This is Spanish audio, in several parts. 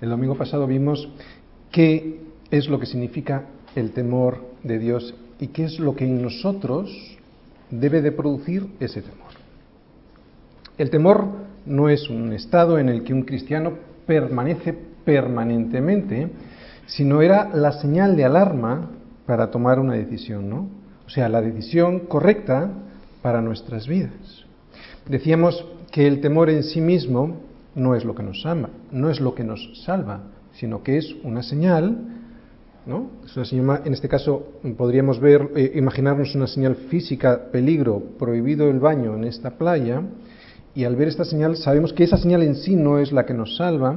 El domingo pasado vimos qué es lo que significa el temor de Dios y qué es lo que en nosotros debe de producir ese temor. El temor no es un estado en el que un cristiano permanece permanentemente, sino era la señal de alarma para tomar una decisión, ¿no? O sea, la decisión correcta para nuestras vidas. Decíamos que el temor en sí mismo no es lo que nos salva, no es lo que nos salva, sino que es una señal, ¿no? en este caso podríamos ver, eh, imaginarnos una señal física, peligro, prohibido el baño en esta playa, y al ver esta señal sabemos que esa señal en sí no es la que nos salva,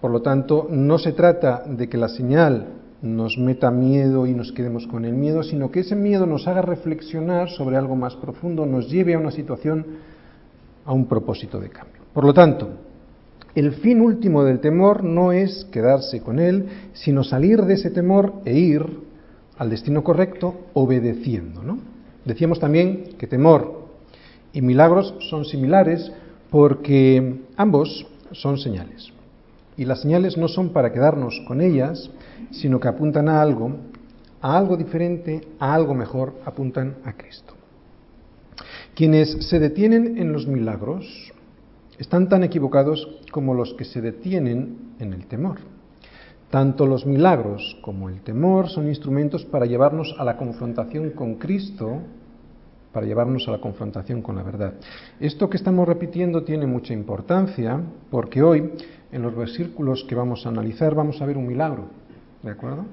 por lo tanto no se trata de que la señal nos meta miedo y nos quedemos con el miedo, sino que ese miedo nos haga reflexionar sobre algo más profundo, nos lleve a una situación, a un propósito de cambio. Por lo tanto, el fin último del temor no es quedarse con él, sino salir de ese temor e ir al destino correcto obedeciendo. ¿no? Decíamos también que temor y milagros son similares porque ambos son señales. Y las señales no son para quedarnos con ellas, sino que apuntan a algo, a algo diferente, a algo mejor, apuntan a Cristo. Quienes se detienen en los milagros están tan equivocados como los que se detienen en el temor. Tanto los milagros como el temor son instrumentos para llevarnos a la confrontación con Cristo, para llevarnos a la confrontación con la verdad. Esto que estamos repitiendo tiene mucha importancia porque hoy, en los versículos que vamos a analizar, vamos a ver un milagro. ¿De acuerdo?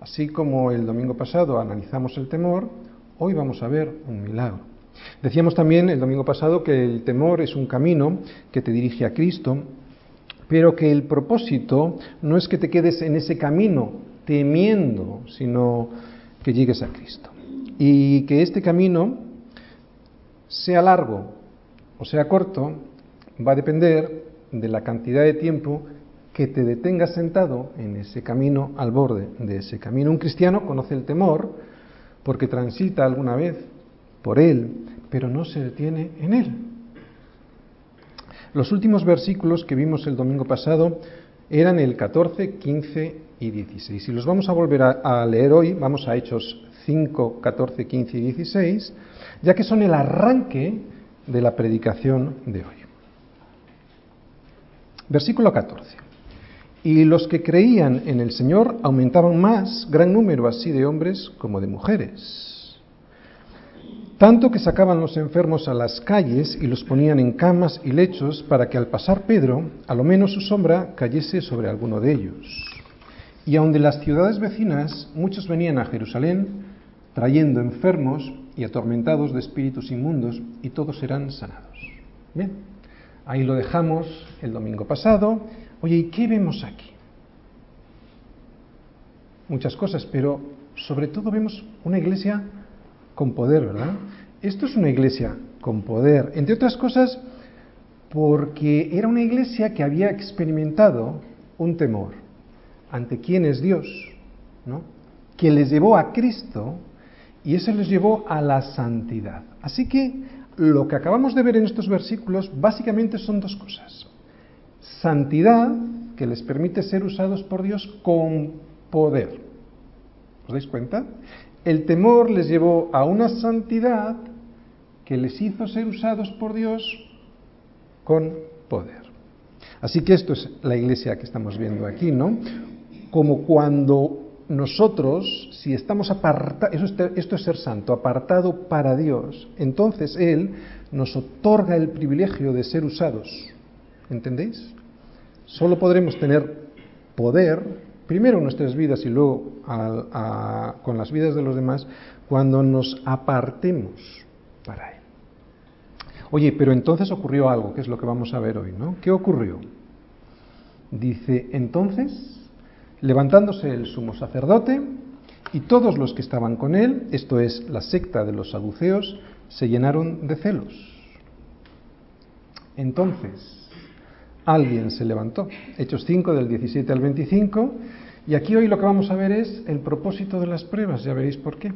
Así como el domingo pasado analizamos el temor, hoy vamos a ver un milagro. Decíamos también el domingo pasado que el temor es un camino que te dirige a Cristo, pero que el propósito no es que te quedes en ese camino temiendo, sino que llegues a Cristo. Y que este camino, sea largo o sea corto, va a depender de la cantidad de tiempo que te detengas sentado en ese camino, al borde de ese camino. Un cristiano conoce el temor porque transita alguna vez por él, pero no se detiene en él. Los últimos versículos que vimos el domingo pasado eran el 14, 15 y 16. Y los vamos a volver a, leer hoy, vamos a Hechos 5, 14, 15 y 16, ya que son el arranque de la predicación de hoy. Versículo 14. Y los que creían en el Señor aumentaban más, gran número así de hombres como de mujeres. Tanto que sacaban los enfermos a las calles y los ponían en camas y lechos para que al pasar Pedro, a lo menos su sombra cayese sobre alguno de ellos. Y aun de las ciudades vecinas, muchos venían a Jerusalén trayendo enfermos y atormentados de espíritus inmundos, y todos eran sanados. Bien, ahí lo dejamos el domingo pasado. Oye, ¿y qué vemos aquí? Muchas cosas, pero sobre todo vemos una iglesia con poder, ¿verdad? Esto es una iglesia con poder, entre otras cosas porque era una iglesia que había experimentado un temor ante quién es Dios, ¿no? que les llevó a Cristo y eso les llevó a la santidad. Así que lo que acabamos de ver en estos versículos básicamente son dos cosas santidad que les permite ser usados por Dios con poder. ¿Os dais cuenta? El temor les llevó a una santidad que les hizo ser usados por Dios con poder. Así que esto es la iglesia que estamos viendo aquí, ¿no? Como cuando nosotros, si estamos apartados, esto es ser santo, apartado para Dios, entonces Él nos otorga el privilegio de ser usados. ¿Entendéis? Solo podremos tener poder, primero nuestras vidas y luego con las vidas de los demás, cuando nos apartemos para Él. Oye, pero entonces ocurrió algo, que es lo que vamos a ver hoy, ¿no? ¿Qué ocurrió? Dice, entonces, levantándose el sumo sacerdote y todos los que estaban con él, esto es la secta de los saduceos, se llenaron de celos. Entonces, alguien se levantó. Hechos 5 del 17 al 25. Y aquí hoy lo que vamos a ver es el propósito de las pruebas, ya veréis por qué.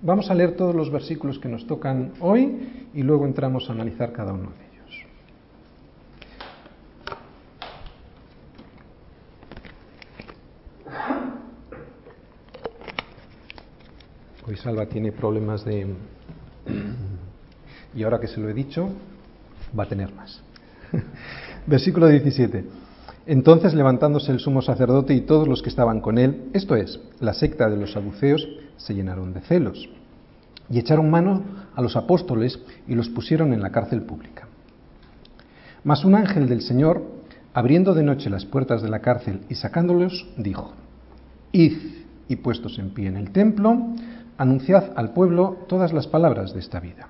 Vamos a leer todos los versículos que nos tocan hoy y luego entramos a analizar cada uno de ellos. Hoy Salva tiene problemas de... y ahora que se lo he dicho, va a tener más. Versículo 17. Entonces levantándose el sumo sacerdote y todos los que estaban con él, esto es, la secta de los saduceos, se llenaron de celos y echaron mano a los apóstoles y los pusieron en la cárcel pública. Mas un ángel del Señor, abriendo de noche las puertas de la cárcel y sacándolos, dijo, Id y puestos en pie en el templo, anunciad al pueblo todas las palabras de esta vida.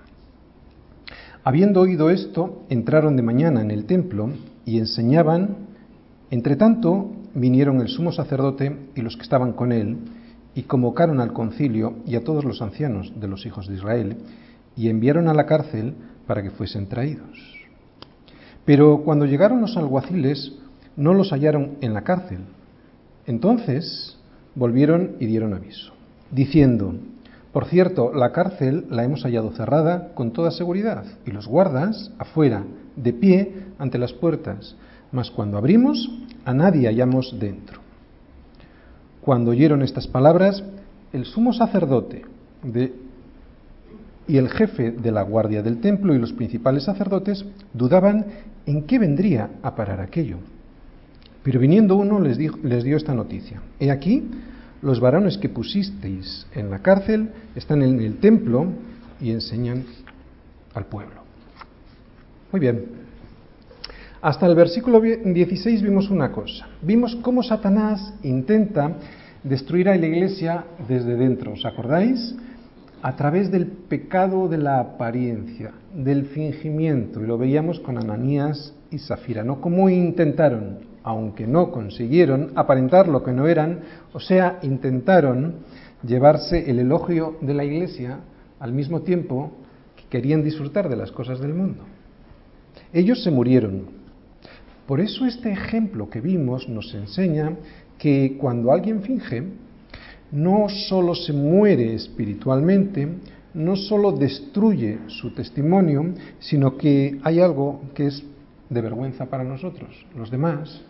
Habiendo oído esto, entraron de mañana en el templo y enseñaban entre tanto, vinieron el sumo sacerdote y los que estaban con él, y convocaron al concilio y a todos los ancianos de los hijos de Israel, y enviaron a la cárcel para que fuesen traídos. Pero cuando llegaron los alguaciles, no los hallaron en la cárcel. Entonces volvieron y dieron aviso, diciendo, por cierto, la cárcel la hemos hallado cerrada con toda seguridad, y los guardas afuera, de pie, ante las puertas mas cuando abrimos, a nadie hallamos dentro. Cuando oyeron estas palabras, el sumo sacerdote y el jefe de la guardia del templo y los principales sacerdotes dudaban en qué vendría a parar aquello. Pero viniendo uno les, les dio esta noticia. He aquí, los varones que pusisteis en la cárcel están en el templo y enseñan al pueblo. Muy bien. Hasta el versículo 16 vimos una cosa. Vimos cómo Satanás intenta destruir a la iglesia desde dentro. ¿Os acordáis? A través del pecado de la apariencia, del fingimiento. Y lo veíamos con Ananías y Zafira. ¿no? Cómo intentaron, aunque no consiguieron, aparentar lo que no eran. O sea, intentaron llevarse el elogio de la iglesia al mismo tiempo que querían disfrutar de las cosas del mundo. Ellos se murieron, por eso este ejemplo que vimos nos enseña que cuando alguien finge, no solo se muere espiritualmente, no solo destruye su testimonio, sino que hay algo que es de vergüenza para nosotros. Los demás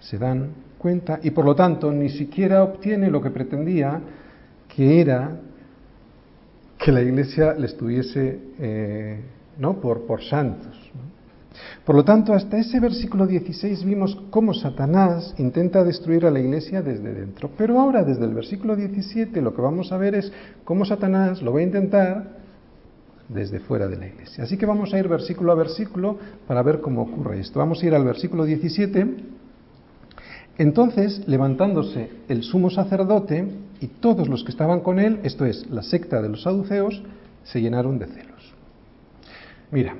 se dan cuenta y por lo tanto ni siquiera obtiene lo que pretendía, que era que la iglesia le estuviese eh, ¿no? por, por santos. Por lo tanto, hasta ese versículo 16 vimos cómo Satanás intenta destruir a la iglesia desde dentro. Pero ahora, desde el versículo 17, lo que vamos a ver es cómo Satanás lo va a intentar desde fuera de la iglesia. Así que vamos a ir versículo a versículo para ver cómo ocurre esto. Vamos a ir al versículo 17. Entonces, levantándose el sumo sacerdote y todos los que estaban con él, esto es, la secta de los saduceos, se llenaron de celos. Mira,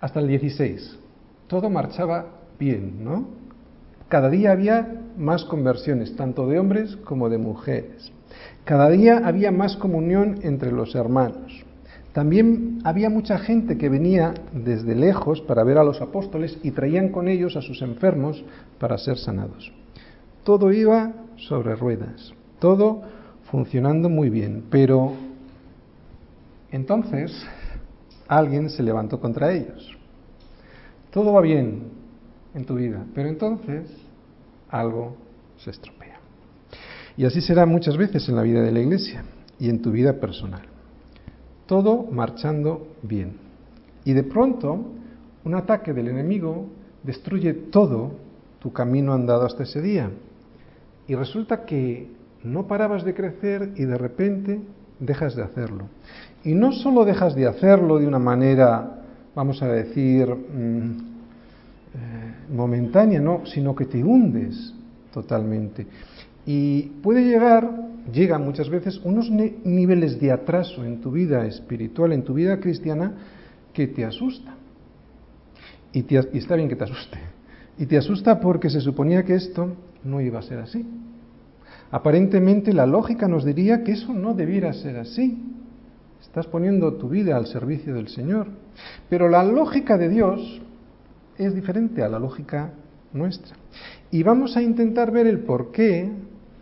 hasta el 16. Todo marchaba bien, ¿no? Cada día había más conversiones, tanto de hombres como de mujeres. Cada día había más comunión entre los hermanos. También había mucha gente que venía desde lejos para ver a los apóstoles y traían con ellos a sus enfermos para ser sanados. Todo iba sobre ruedas, todo funcionando muy bien, pero entonces alguien se levantó contra ellos. Todo va bien en tu vida, pero entonces algo se estropea. Y así será muchas veces en la vida de la iglesia y en tu vida personal. Todo marchando bien. Y de pronto, un ataque del enemigo destruye todo tu camino andado hasta ese día. Y resulta que no parabas de crecer y de repente dejas de hacerlo. Y no solo dejas de hacerlo de una manera, vamos a decir, mm, eh, momentánea, no, sino que te hundes totalmente. Y puede llegar, llegan muchas veces, unos niveles de atraso en tu vida espiritual, en tu vida cristiana, que te asusta. Y, y está bien que te asuste. Y te asusta porque se suponía que esto no iba a ser así. Aparentemente la lógica nos diría que eso no debiera ser así. Estás poniendo tu vida al servicio del Señor. Pero la lógica de Dios es diferente a la lógica nuestra. Y vamos a intentar ver el por qué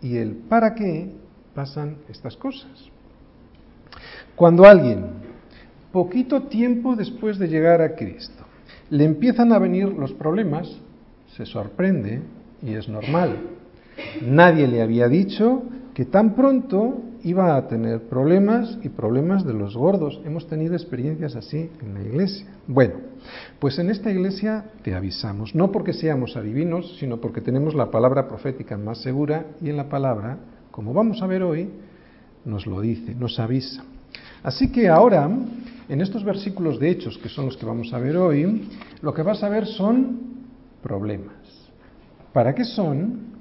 y el para qué pasan estas cosas. Cuando alguien, poquito tiempo después de llegar a Cristo, le empiezan a venir los problemas, se sorprende y es normal. Nadie le había dicho que tan pronto iba a tener problemas y problemas de los gordos. Hemos tenido experiencias así en la iglesia. Bueno, pues en esta iglesia te avisamos, no porque seamos adivinos, sino porque tenemos la palabra profética más segura y en la palabra, como vamos a ver hoy, nos lo dice, nos avisa. Así que ahora, en estos versículos de Hechos, que son los que vamos a ver hoy, lo que vas a ver son problemas. ¿Para qué son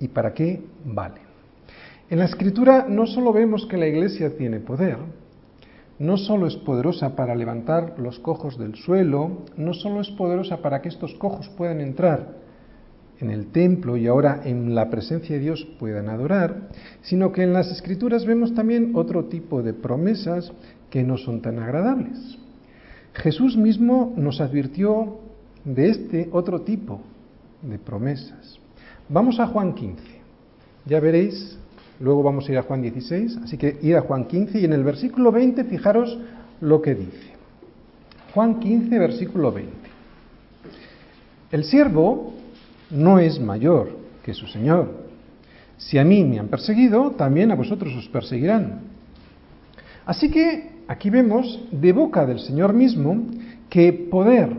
y para qué valen? En la escritura no solo vemos que la iglesia tiene poder, no solo es poderosa para levantar los cojos del suelo, no solo es poderosa para que estos cojos puedan entrar en el templo y ahora en la presencia de Dios puedan adorar, sino que en las escrituras vemos también otro tipo de promesas que no son tan agradables. Jesús mismo nos advirtió de este otro tipo de promesas. Vamos a Juan 15. Ya veréis, luego vamos a ir a Juan 16, así que ir a Juan 15 y en el versículo 20 fijaros lo que dice. Juan 15, versículo 20. El siervo no es mayor que su Señor. Si a mí me han perseguido, también a vosotros os perseguirán. Así que aquí vemos de boca del Señor mismo que poder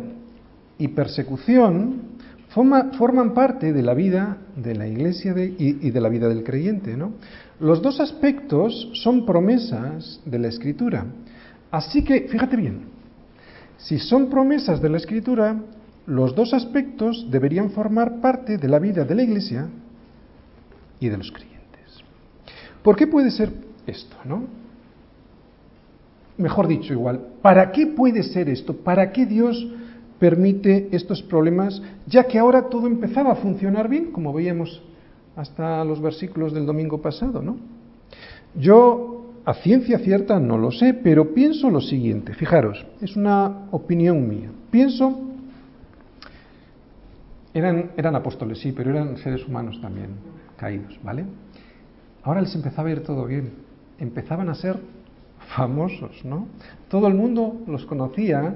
y persecución forman parte de la vida de la iglesia y, de la vida del creyente. ¿no? Los dos aspectos son promesas de la escritura. Así que, fíjate bien, si son promesas de la escritura, los dos aspectos deberían formar parte de la vida de la Iglesia y de los creyentes. ¿Por qué puede ser esto, no? Mejor dicho, igual, ¿para qué puede ser esto? ¿Para qué Dios permite estos problemas, ya que ahora todo empezaba a funcionar bien, como veíamos hasta los versículos del domingo pasado, ¿no? Yo a ciencia cierta no lo sé, pero pienso lo siguiente, fijaros, es una opinión mía. Pienso eran, eran apóstoles, sí, pero eran seres humanos también, caídos, ¿vale? Ahora les empezaba a ir todo bien. Empezaban a ser famosos, ¿no? Todo el mundo los conocía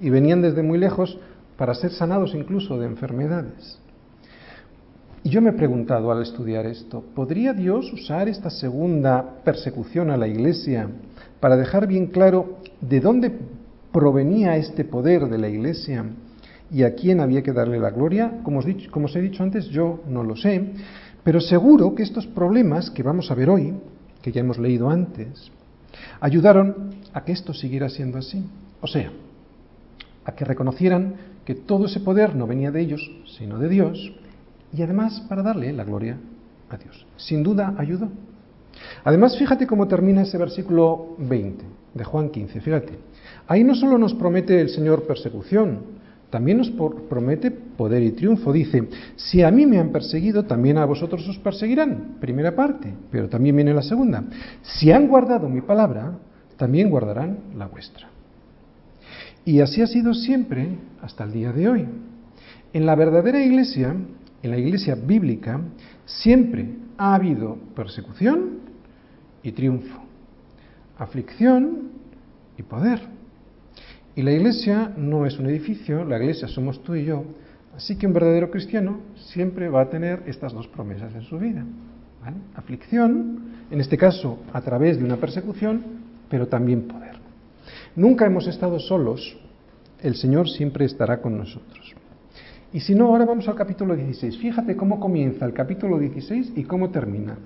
y venían desde muy lejos para ser sanados incluso de enfermedades. Y yo me he preguntado al estudiar esto, ¿podría Dios usar esta segunda persecución a la iglesia para dejar bien claro de dónde provenía este poder de la iglesia y a quién había que darle la gloria, como os, he dicho antes, yo no lo sé, pero seguro que estos problemas que vamos a ver hoy, que ya hemos leído antes, ayudaron a que esto siguiera siendo así. O sea, a que reconocieran que todo ese poder no venía de ellos, sino de Dios, y además para darle la gloria a Dios. Sin duda ayudó. Además, fíjate cómo termina ese versículo 20 de Juan 15, fíjate. Ahí no solo nos promete el Señor persecución, también nos promete poder y triunfo. Dice, si a mí me han perseguido, también a vosotros os perseguirán. Primera parte, pero también viene la segunda. Si han guardado mi palabra, también guardarán la vuestra. Y así ha sido siempre hasta el día de hoy. En la verdadera iglesia, en la iglesia bíblica, siempre ha habido persecución y triunfo, aflicción y poder. Y la iglesia no es un edificio, la iglesia somos tú y yo. Así que un verdadero cristiano siempre va a tener estas dos promesas en su vida. Aflicción, en este caso a través de una persecución, pero también poder. Nunca hemos estado solos, el Señor siempre estará con nosotros. Y si no, ahora vamos al capítulo 16. Fíjate cómo comienza el capítulo 16 y cómo termina.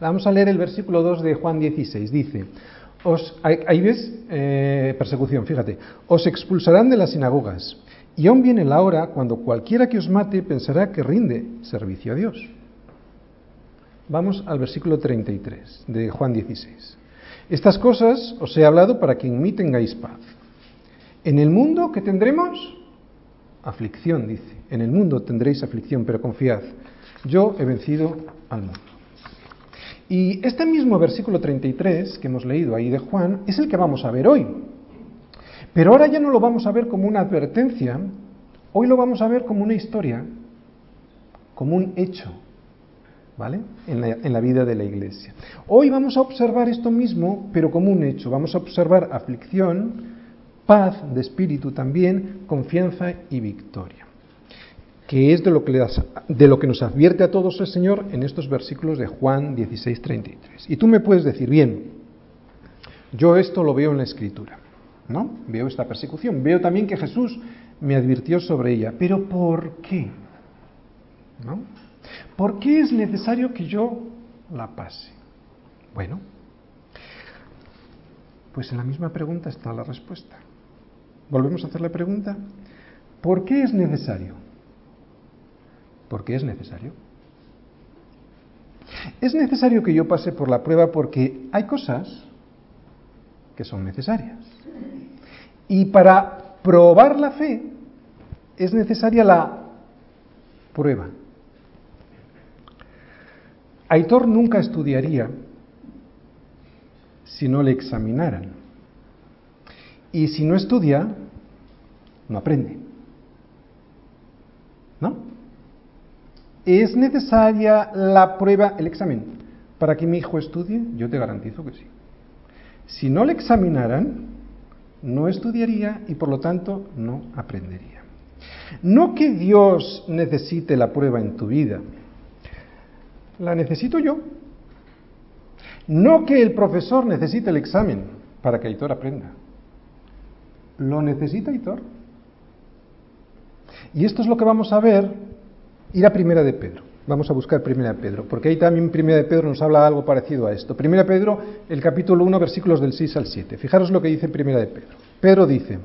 Vamos a leer el versículo 2 de Juan 16. Dice, ahí ves eh, persecución, fíjate, os expulsarán de las sinagogas y aún viene la hora cuando cualquiera que os mate pensará que rinde servicio a Dios. Vamos al versículo 33 de Juan 16. Estas cosas os he hablado para que en mí tengáis paz. En el mundo que tendremos aflicción, dice. En el mundo tendréis aflicción, pero confiad, yo he vencido al mundo. Y este mismo versículo 33 que hemos leído ahí de Juan es el que vamos a ver hoy. Pero ahora ya no lo vamos a ver como una advertencia, hoy lo vamos a ver como una historia, como un hecho, ¿vale? En la, en la, vida de la iglesia. Hoy vamos a observar esto mismo, pero como un hecho. Vamos a observar aflicción, paz de espíritu también, confianza y victoria. que es de lo que, de lo que nos advierte a todos el Señor en estos versículos de Juan 16, 33. Y tú me puedes decir, bien, yo esto lo veo en la Escritura, ¿no? Veo esta persecución, veo también que Jesús me advirtió sobre ella, pero ¿por qué? ¿No? ¿Por qué es necesario que yo la pase? Bueno, pues en la misma pregunta está la respuesta. Volvemos a hacer la pregunta. ¿Por qué es necesario? Porque es necesario. Es necesario que yo pase por la prueba porque hay cosas que son necesarias. Y para probar la fe es necesaria la prueba. Aitor nunca estudiaría si no le examinaran. Y si no estudia, no aprende. ¿No? ¿Es necesaria la prueba, el examen, para que mi hijo estudie? Yo te garantizo que sí. Si no le examinaran, no estudiaría y por lo tanto no aprendería. No que Dios necesite la prueba en tu vida, la necesito yo. No que el profesor necesite el examen para que Aitor aprenda. Lo necesita Aitor. Y esto es lo que vamos a ver, ir a Primera de Pedro. Vamos a buscar Primera de Pedro, porque ahí también Primera de Pedro nos habla algo parecido a esto. Primera de Pedro, el capítulo 1, versículos del 6 al 7. Fijaros lo que dice Primera de Pedro. Pedro dice,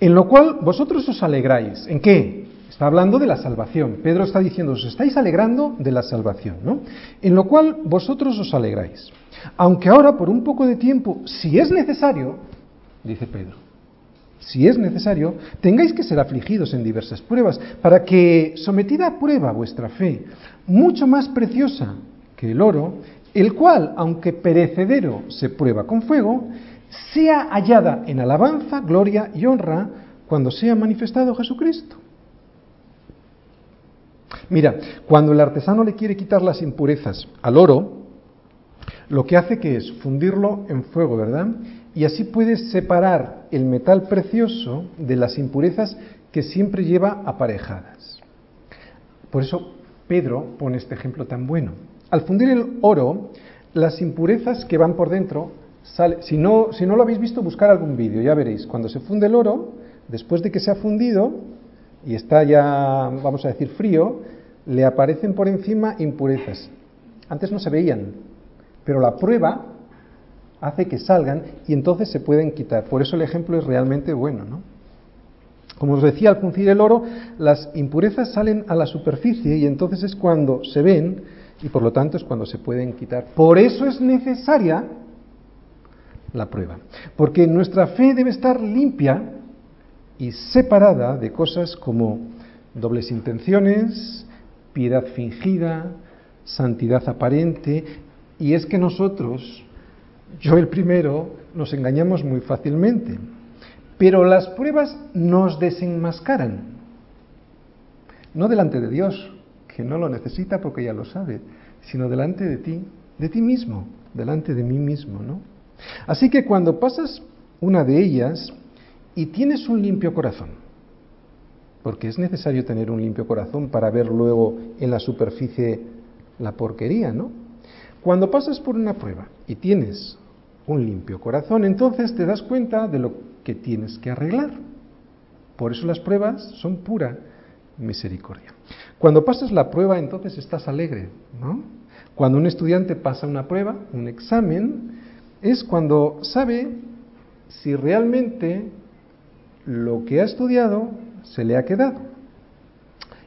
en lo cual vosotros os alegráis. ¿En qué? Está hablando de la salvación. Pedro está diciendo, os estáis alegrando de la salvación, ¿no? En lo cual vosotros os alegráis. Aunque ahora, por un poco de tiempo, si es necesario, dice Pedro, si es necesario, tengáis que ser afligidos en diversas pruebas, para que, sometida a prueba vuestra fe, mucho más preciosa que el oro, el cual, aunque perecedero se prueba con fuego, sea hallada en alabanza, gloria y honra cuando sea manifestado Jesucristo. Mira, cuando el artesano le quiere quitar las impurezas al oro, lo que hace que es fundirlo en fuego, ¿verdad? Y así puedes separar el metal precioso de las impurezas que siempre lleva aparejadas. Por eso Pedro pone este ejemplo tan bueno. Al fundir el oro, las impurezas que van por dentro, sale, si, no, si no lo habéis visto, buscar algún vídeo, ya veréis. Cuando se funde el oro, después de que se ha fundido y está ya, vamos a decir, frío, le aparecen por encima impurezas. Antes no se veían, pero la prueba hace que salgan y entonces se pueden quitar. Por eso el ejemplo es realmente bueno, ¿no? Como os decía, al fundir el oro, las impurezas salen a la superficie y entonces es cuando se ven y por lo tanto es cuando se pueden quitar. Por eso es necesaria la prueba. Porque nuestra fe debe estar limpia y separada de cosas como dobles intenciones, piedad fingida, santidad aparente, y es que nosotros, yo el primero, nos engañamos muy fácilmente, pero las pruebas nos desenmascaran, no delante de Dios, que no lo necesita porque ya lo sabe, sino delante de ti, de ti mismo, delante de mí mismo, ¿no? Así que cuando pasas una de ellas y tienes un limpio corazón, porque es necesario tener un limpio corazón para ver luego en la superficie la porquería, ¿no? Cuando pasas por una prueba y tienes un limpio corazón, entonces te das cuenta de lo que tienes que arreglar. Por eso las pruebas son pura misericordia. Cuando pasas la prueba, entonces estás alegre, ¿no? Cuando un estudiante pasa una prueba, un examen, es cuando sabe si realmente lo que ha estudiado se le ha quedado.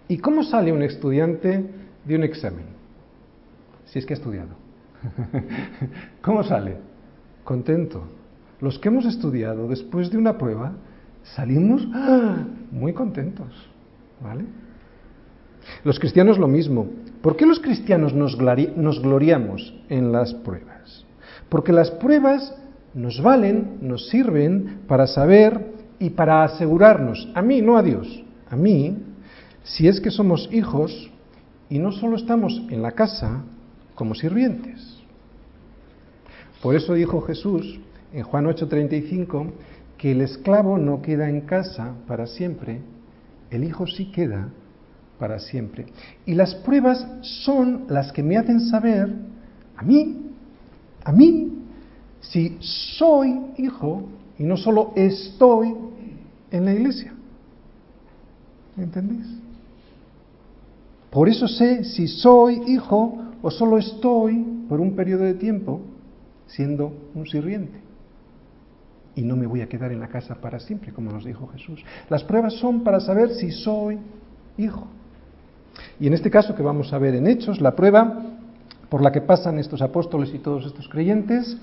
¿Y cómo sale un estudiante de un examen? Si es que ha estudiado. ¿Cómo sale? Contento. Los que hemos estudiado después de una prueba salimos ¡ah! muy contentos. ¿Vale? Los cristianos lo mismo. ¿Por qué los cristianos nos, nos gloriamos en las pruebas? Porque las pruebas nos valen, nos sirven para saber y para asegurarnos, a mí, no a Dios, a mí, si es que somos hijos y no solo estamos en la casa como sirvientes. Por eso dijo Jesús en Juan 8:35 que el esclavo no queda en casa para siempre, el Hijo sí queda para siempre. Y las pruebas son las que me hacen saber, a mí, a mí, si soy hijo y no solo estoy en la iglesia. ¿Me entendéis? Por eso sé si soy hijo o solo estoy por un periodo de tiempo siendo un sirviente. Y no me voy a quedar en la casa para siempre, como nos dijo Jesús. Las pruebas son para saber si soy hijo. Y en este caso que vamos a ver en Hechos, la prueba por la que pasan estos apóstoles y todos estos creyentes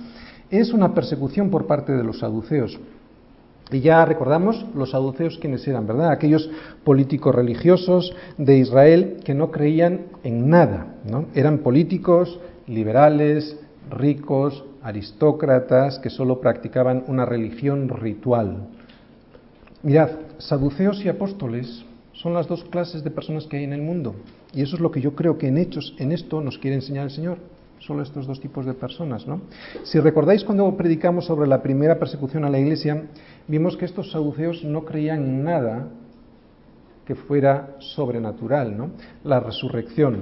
es una persecución por parte de los saduceos. Y ya recordamos los saduceos quienes eran, ¿verdad? Aquellos políticos religiosos de Israel que no creían en nada, ¿no? Eran políticos liberales, ricos, aristócratas que solo practicaban una religión ritual. Mirad, saduceos y apóstoles son las dos clases de personas que hay en el mundo. Y eso es lo que yo creo que en hechos, en esto nos quiere enseñar el Señor. Solo estos dos tipos de personas, ¿no? Si recordáis cuando predicamos sobre la primera persecución a la iglesia, vimos que estos saduceos no creían en nada que fuera sobrenatural, ¿no? La resurrección,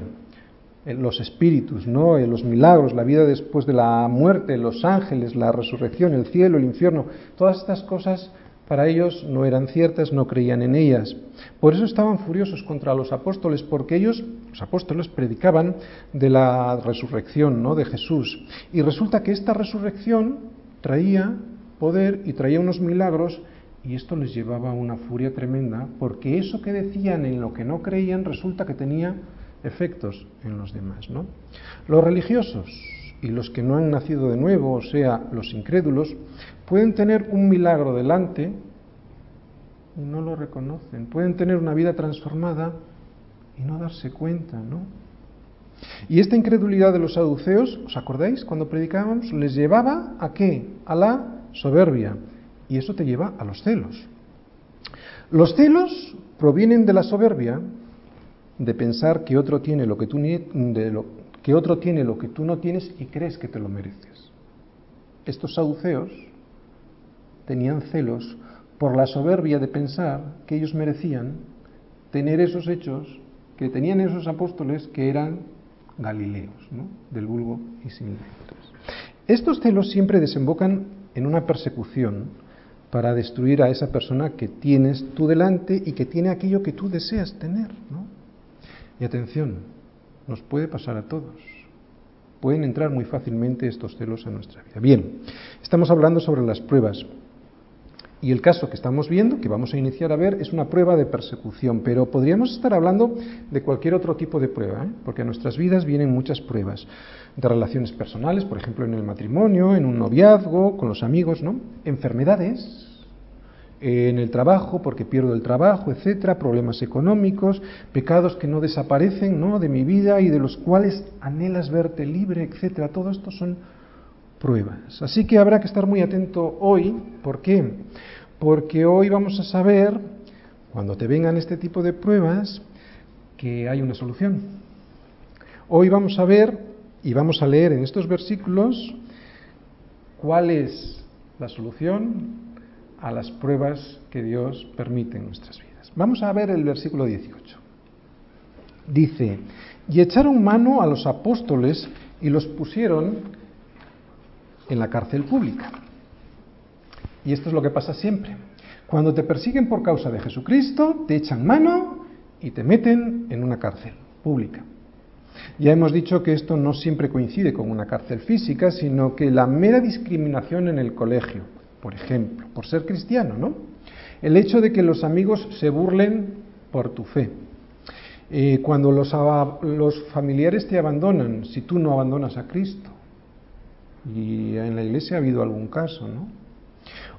eh, los espíritus, ¿no? Eh, los milagros, la vida después de la muerte, los ángeles, la resurrección, el cielo, el infierno, todas estas cosas para ellos no eran ciertas, no creían en ellas. Por eso estaban furiosos contra los apóstoles, porque ellos, los apóstoles, predicaban de la resurrección, ¿no? de Jesús. Y resulta que esta resurrección traía poder y traía unos milagros, y esto les llevaba a una furia tremenda, porque eso que decían en lo que no creían resulta que tenía efectos en los demás. ¿no? Los religiosos y los que no han nacido de nuevo, o sea, los incrédulos, pueden tener un milagro delante y no lo reconocen. Pueden tener una vida transformada y no darse cuenta, ¿no? Y esta incredulidad de los saduceos, ¿os acordáis cuando predicábamos? Les llevaba a qué? A la soberbia. Y eso te lleva a los celos. Los celos provienen de la soberbia, de pensar que otro tiene lo que tú, que otro tiene lo que tú no tienes y crees que te lo mereces. Estos saduceos tenían celos por la soberbia de pensar que ellos merecían tener esos hechos que tenían esos apóstoles que eran galileos, ¿no? del vulgo y similares. Estos celos siempre desembocan en una persecución para destruir a esa persona que tienes tú delante y que tiene aquello que tú deseas tener. ¿no? Y atención, nos puede pasar a todos. Pueden entrar muy fácilmente estos celos en nuestra vida. Bien, estamos hablando sobre las pruebas. Y el caso que estamos viendo, que vamos a iniciar a ver, es una prueba de persecución, pero podríamos estar hablando de cualquier otro tipo de prueba, ¿eh? porque a nuestras vidas vienen muchas pruebas de relaciones personales, por ejemplo, en el matrimonio, en un noviazgo, con los amigos, ¿no? Enfermedades, en el trabajo porque pierdo el trabajo, etcétera, problemas económicos, pecados que no desaparecen, ¿no? de mi vida y de los cuales anhelas verte libre, etcétera. Todo esto son pruebas. Así que habrá que estar muy atento hoy. ¿Por qué? Porque hoy vamos a saber, cuando te vengan este tipo de pruebas, que hay una solución. Hoy vamos a ver y vamos a leer en estos versículos cuál es la solución a las pruebas que Dios permite en nuestras vidas. Vamos a ver el versículo 18. Dice, y echaron mano a los apóstoles y los pusieron en la cárcel pública. Y esto es lo que pasa siempre. Cuando te persiguen por causa de Jesucristo, te echan mano y te meten en una cárcel pública. Ya hemos dicho que esto no siempre coincide con una cárcel física, sino que la mera discriminación en el colegio, por ejemplo, por ser cristiano, ¿no? El hecho de que los amigos se burlen por tu fe. Eh, cuando los, los familiares te abandonan, si tú no abandonas a Cristo, y en la iglesia ha habido algún caso, ¿no?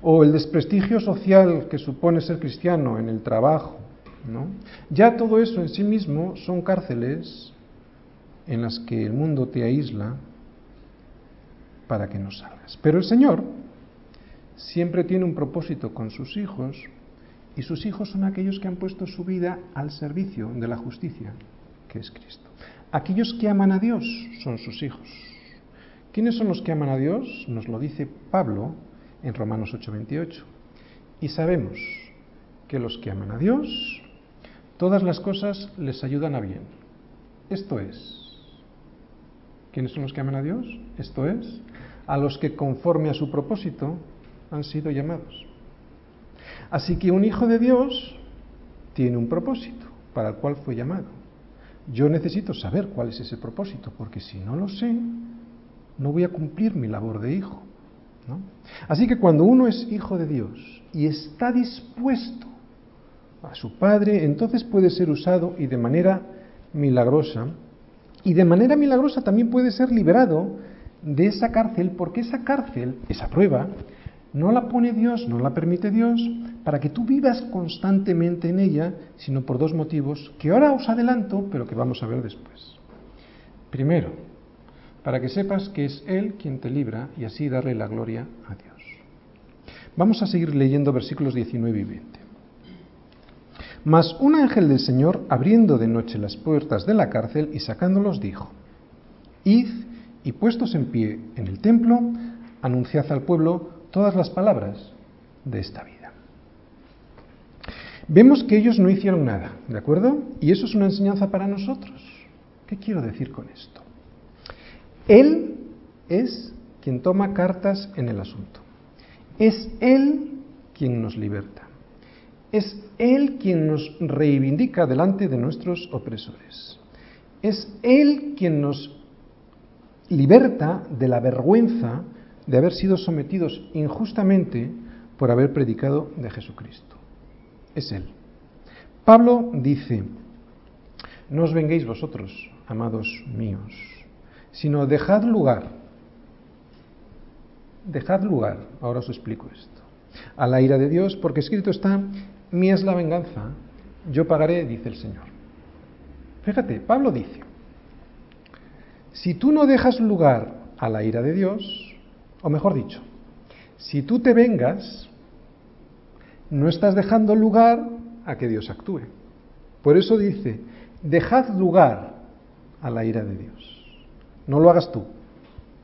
O el desprestigio social que supone ser cristiano en el trabajo, ¿no? Ya todo eso en sí mismo son cárceles en las que el mundo te aísla para que no salgas. Pero el Señor siempre tiene un propósito con sus hijos y sus hijos son aquellos que han puesto su vida al servicio de la justicia, que es Cristo. Aquellos que aman a Dios son sus hijos. ¿Quiénes son los que aman a Dios? Nos lo dice Pablo en Romanos 8:28. Y sabemos que los que aman a Dios, todas las cosas les ayudan a bien. Esto es. ¿Quiénes son los que aman a Dios? Esto es, a los que conforme a su propósito han sido llamados. Así que un hijo de Dios tiene un propósito para el cual fue llamado. Yo necesito saber cuál es ese propósito, porque si no lo sé, no voy a cumplir mi labor de hijo. Así que cuando uno es hijo de Dios y está dispuesto a su Padre, entonces puede ser usado y de manera milagrosa, y de manera milagrosa también puede ser liberado de esa cárcel, porque esa cárcel, esa prueba, no la pone Dios, no la permite Dios, para que tú vivas constantemente en ella, sino por dos motivos que ahora os adelanto, pero que vamos a ver después. Primero, para que sepas que es Él quien te libra y así darle la gloria a Dios. Vamos a seguir leyendo versículos 19 y 20. Mas un ángel del Señor, abriendo de noche las puertas de la cárcel y sacándolos, dijo, Id y puestos en pie en el templo, anunciad al pueblo todas las palabras de esta vida. Vemos que ellos no hicieron nada, ¿de acuerdo? Y eso es una enseñanza para nosotros. ¿Qué quiero decir con esto? Él es quien toma cartas en el asunto. Es Él quien nos liberta. Es Él quien nos reivindica delante de nuestros opresores. Es Él quien nos liberta de la vergüenza de haber sido sometidos injustamente por haber predicado de Jesucristo. Es Él. Pablo dice, no os venguéis vosotros, amados míos, sino dejad lugar, dejad lugar, ahora os explico esto, a la ira de Dios, porque escrito está, mía es la venganza, yo pagaré, dice el Señor. Fíjate, Pablo dice, si tú no dejas lugar a la ira de Dios, o mejor dicho, si tú te vengas, no estás dejando lugar a que Dios actúe. Por eso dice, dejad lugar a la ira de Dios. No lo hagas tú.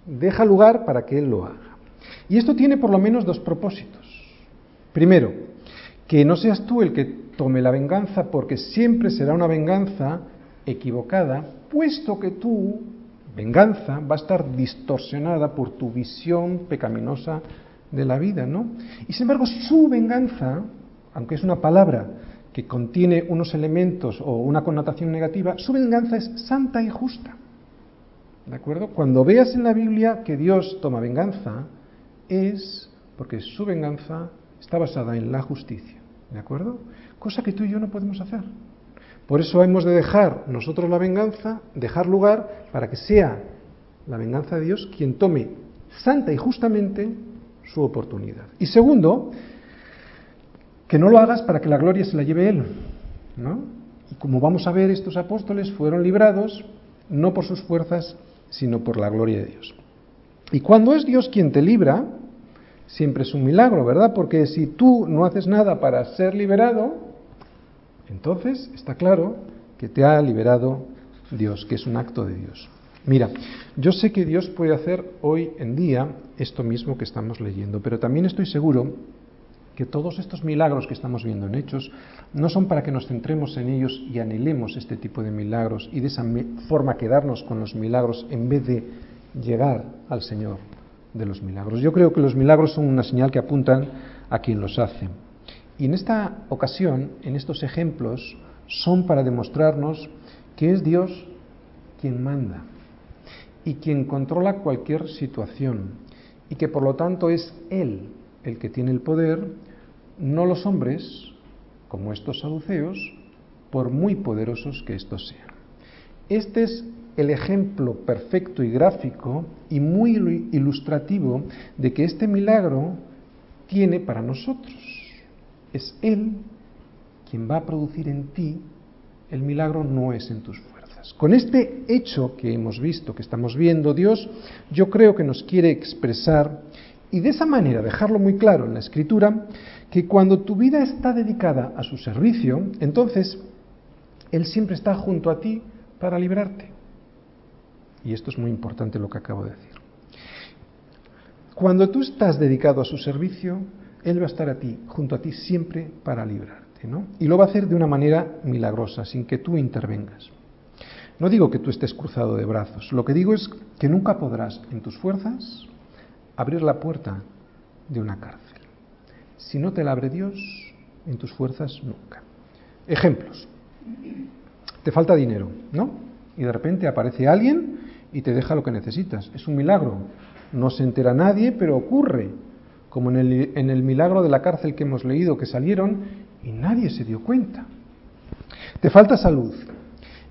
Deja lugar para que Él lo haga. Y esto tiene por lo menos dos propósitos. Primero, que no seas tú el que tome la venganza, porque siempre será una venganza equivocada, puesto que tú venganza va a estar distorsionada por tu visión pecaminosa de la vida, ¿no? Y sin embargo, su venganza, aunque es una palabra que contiene unos elementos o una connotación negativa, su venganza es santa y justa. ¿De acuerdo? Cuando veas en la Biblia que Dios toma venganza, es porque su venganza está basada en la justicia. ¿De acuerdo? Cosa que tú y yo no podemos hacer. Por eso hemos de dejar nosotros la venganza, dejar lugar para que sea la venganza de Dios quien tome santa y justamente su oportunidad. Y segundo, que no lo hagas para que la gloria se la lleve Él. ¿no? Y como vamos a ver, estos apóstoles fueron librados no por sus fuerzas, sino por la gloria de Dios. Y cuando es Dios quien te libra, siempre es un milagro, ¿verdad? Porque si tú no haces nada para ser liberado, entonces está claro que te ha liberado Dios, que es un acto de Dios. Mira, yo sé que Dios puede hacer hoy en día esto mismo que estamos leyendo, pero también estoy seguro que todos estos milagros que estamos viendo en Hechos no son para que nos centremos en ellos y anhelemos este tipo de milagros y de esa forma quedarnos con los milagros en vez de llegar al Señor de los milagros. Yo creo que los milagros son una señal que apuntan a quien los hace. Y en esta ocasión, en estos ejemplos, son para demostrarnos que es Dios quien manda y quien controla cualquier situación y que por lo tanto es Él el que tiene el poder, no los hombres, como estos saduceos, por muy poderosos que estos sean. Este es el ejemplo perfecto y gráfico y muy ilustrativo de que este milagro tiene para nosotros. Es Él quien va a producir en ti el milagro, no es en tus fuerzas. Con este hecho que hemos visto, que estamos viendo, Dios yo creo que nos quiere expresar y de esa manera dejarlo muy claro en la escritura, que cuando tu vida está dedicada a su servicio, entonces Él siempre está junto a ti para librarte. Y esto es muy importante lo que acabo de decir. Cuando tú estás dedicado a su servicio, él va a estar a ti, junto a ti siempre para librarte. ¿no? Y lo va a hacer de una manera milagrosa, sin que tú intervengas. No digo que tú estés cruzado de brazos, lo que digo es que nunca podrás, en tus fuerzas, abrir la puerta de una cárcel. Si no te la abre Dios, en tus fuerzas nunca. Ejemplos. Te falta dinero, ¿no? Y de repente aparece alguien y te deja lo que necesitas. Es un milagro. No se entera nadie, pero ocurre. Como en el, en el milagro de la cárcel que hemos leído, que salieron y nadie se dio cuenta. Te falta salud.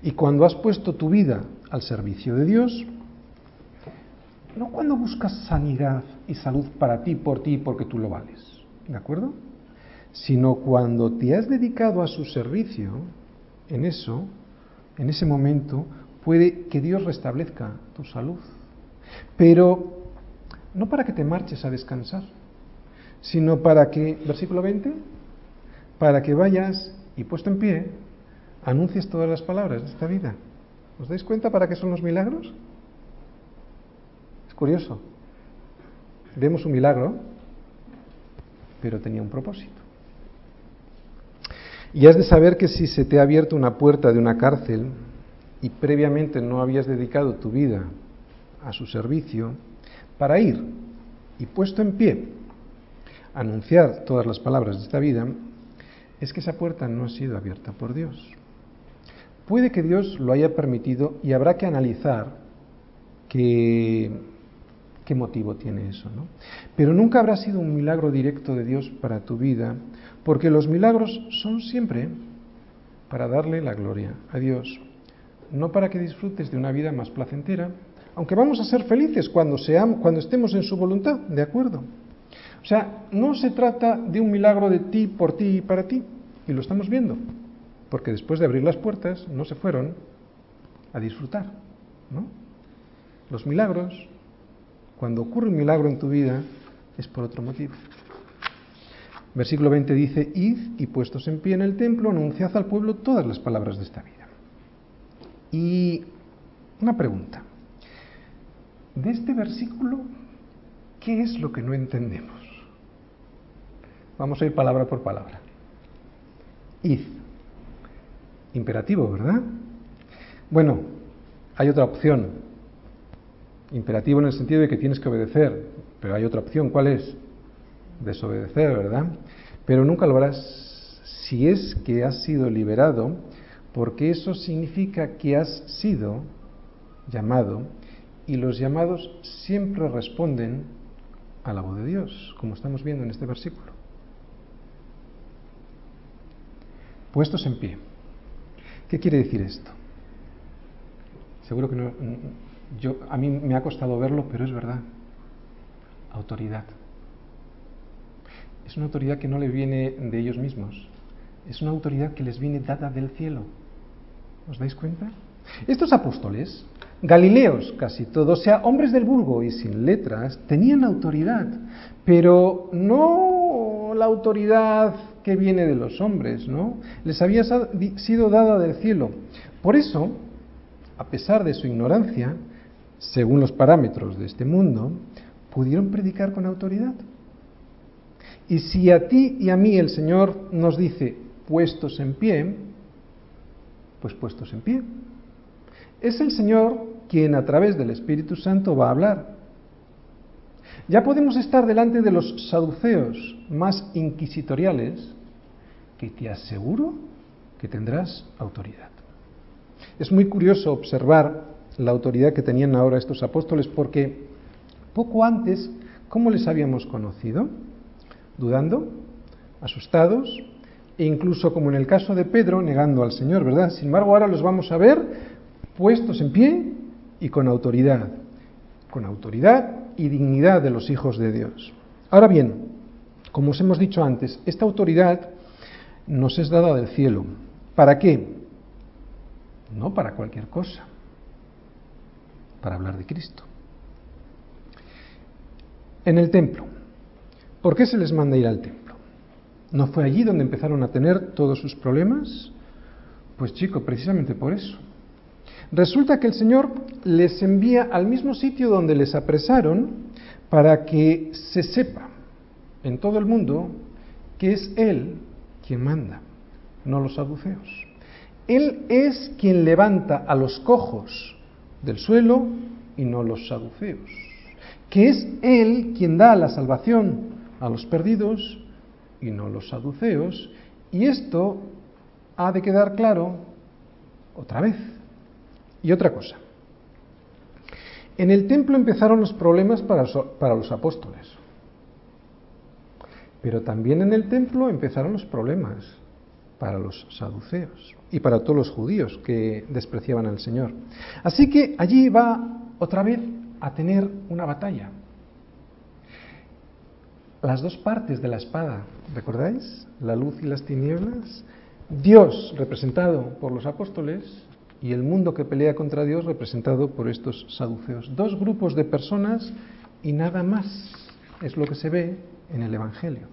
Y cuando has puesto tu vida al servicio de Dios, no cuando buscas sanidad y salud para ti, por ti, porque tú lo vales, ¿de acuerdo? Sino cuando te has dedicado a su servicio, en eso, en ese momento, puede que Dios restablezca tu salud. Pero no para que te marches a descansar, sino para que, versículo 20, para que vayas y puesto en pie, anuncies todas las palabras de esta vida. ¿Os dais cuenta para qué son los milagros? Curioso. Vemos un milagro, pero tenía un propósito. Y has de saber que si se te ha abierto una puerta de una cárcel y previamente no habías dedicado tu vida a su servicio, para ir y puesto en pie, anunciar todas las palabras de esta vida, es que esa puerta no ha sido abierta por Dios. Puede que Dios lo haya permitido y habrá que analizar que qué motivo tiene eso, ¿no? Pero nunca habrá sido un milagro directo de Dios para tu vida, porque los milagros son siempre para darle la gloria a Dios, no para que disfrutes de una vida más placentera, aunque vamos a ser felices cuando cuando estemos en su voluntad, ¿de acuerdo? O sea, no se trata de un milagro de ti, por ti y para ti, y lo estamos viendo, porque después de abrir las puertas no se fueron a disfrutar, ¿no? Los milagros cuando ocurre un milagro en tu vida es por otro motivo. Versículo 20 dice, id y puestos en pie en el templo, anunciad al pueblo todas las palabras de esta vida. Y una pregunta. De este versículo, ¿qué es lo que no entendemos? Vamos a ir palabra por palabra. Id. Imperativo, ¿verdad? Bueno, hay otra opción. Imperativo en el sentido de que tienes que obedecer, pero hay otra opción, ¿cuál es? Desobedecer, ¿verdad? Pero nunca lo harás si es que has sido liberado, porque eso significa que has sido llamado y los llamados siempre responden a la voz de Dios, como estamos viendo en este versículo. Puestos en pie. ¿Qué quiere decir esto? Seguro que no, a mí me ha costado verlo, pero es verdad. Autoridad. Es una autoridad que no le viene de ellos mismos. Es una autoridad que les viene dada del cielo. ¿Os dais cuenta? Estos apóstoles, Galileos casi todos, o sea, hombres del vulgo y sin letras, tenían autoridad, pero no la autoridad que viene de los hombres, ¿no? Les había sido dada del cielo. Por eso, a pesar de su ignorancia, según los parámetros de este mundo, pudieron predicar con autoridad. Y si a ti y a mí el Señor nos dice puestos en pie, pues puestos en pie. Es el Señor quien a través del Espíritu Santo va a hablar. Ya podemos estar delante de los saduceos más inquisitoriales, que te aseguro que tendrás autoridad. Es muy curioso observar la autoridad que tenían ahora estos apóstoles, porque poco antes, ¿cómo les habíamos conocido? Dudando, asustados, e incluso como en el caso de Pedro, negando al Señor, ¿verdad? Sin embargo, ahora los vamos a ver puestos en pie y con autoridad, con autoridad y dignidad de los hijos de Dios. Ahora bien, como os hemos dicho antes, esta autoridad nos es dada del cielo. ¿Para qué? No para cualquier cosa para hablar de Cristo. En el templo. ¿Por qué se les manda ir al templo? ¿No fue allí donde empezaron a tener todos sus problemas? Pues chico, precisamente por eso. Resulta que el Señor les envía al mismo sitio donde les apresaron para que se sepa en todo el mundo que es Él quien manda. no los saduceos. Él es quien levanta a los cojos del suelo y no los saduceos. Que es Él quien da la salvación a los perdidos y no los saduceos. Y esto ha de quedar claro otra vez. Y otra cosa. En el templo empezaron los problemas para, para los apóstoles. Pero también en el templo empezaron los problemas para los saduceos y para todos los judíos que despreciaban al Señor. Así que allí va otra vez a tener una batalla. Las dos partes de la espada, ¿recordáis? La luz y las tinieblas. Dios representado por los apóstoles y el mundo que pelea contra Dios representado por estos saduceos. Dos grupos de personas y nada más es lo que se ve en el Evangelio.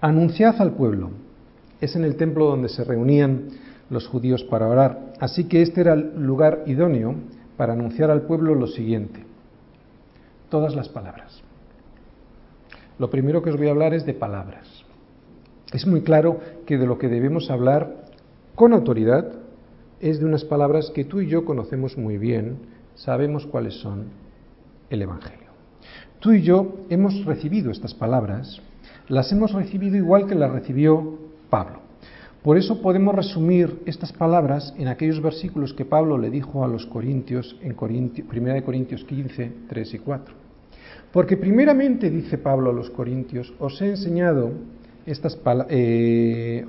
Anunciad al pueblo. Es en el templo donde se reunían los judíos para orar. Así que este era el lugar idóneo para anunciar al pueblo lo siguiente. Todas las palabras. Lo primero que os voy a hablar es de palabras. Es muy claro que de lo que debemos hablar con autoridad es de unas palabras que tú y yo conocemos muy bien, sabemos cuáles son el Evangelio. Tú y yo hemos recibido estas palabras las hemos recibido igual que las recibió Pablo. Por eso podemos resumir estas palabras en aquellos versículos que Pablo le dijo a los corintios en 1 de Corintios 15, 3 y 4. Porque primeramente, dice Pablo a los corintios, os he enseñado estas eh,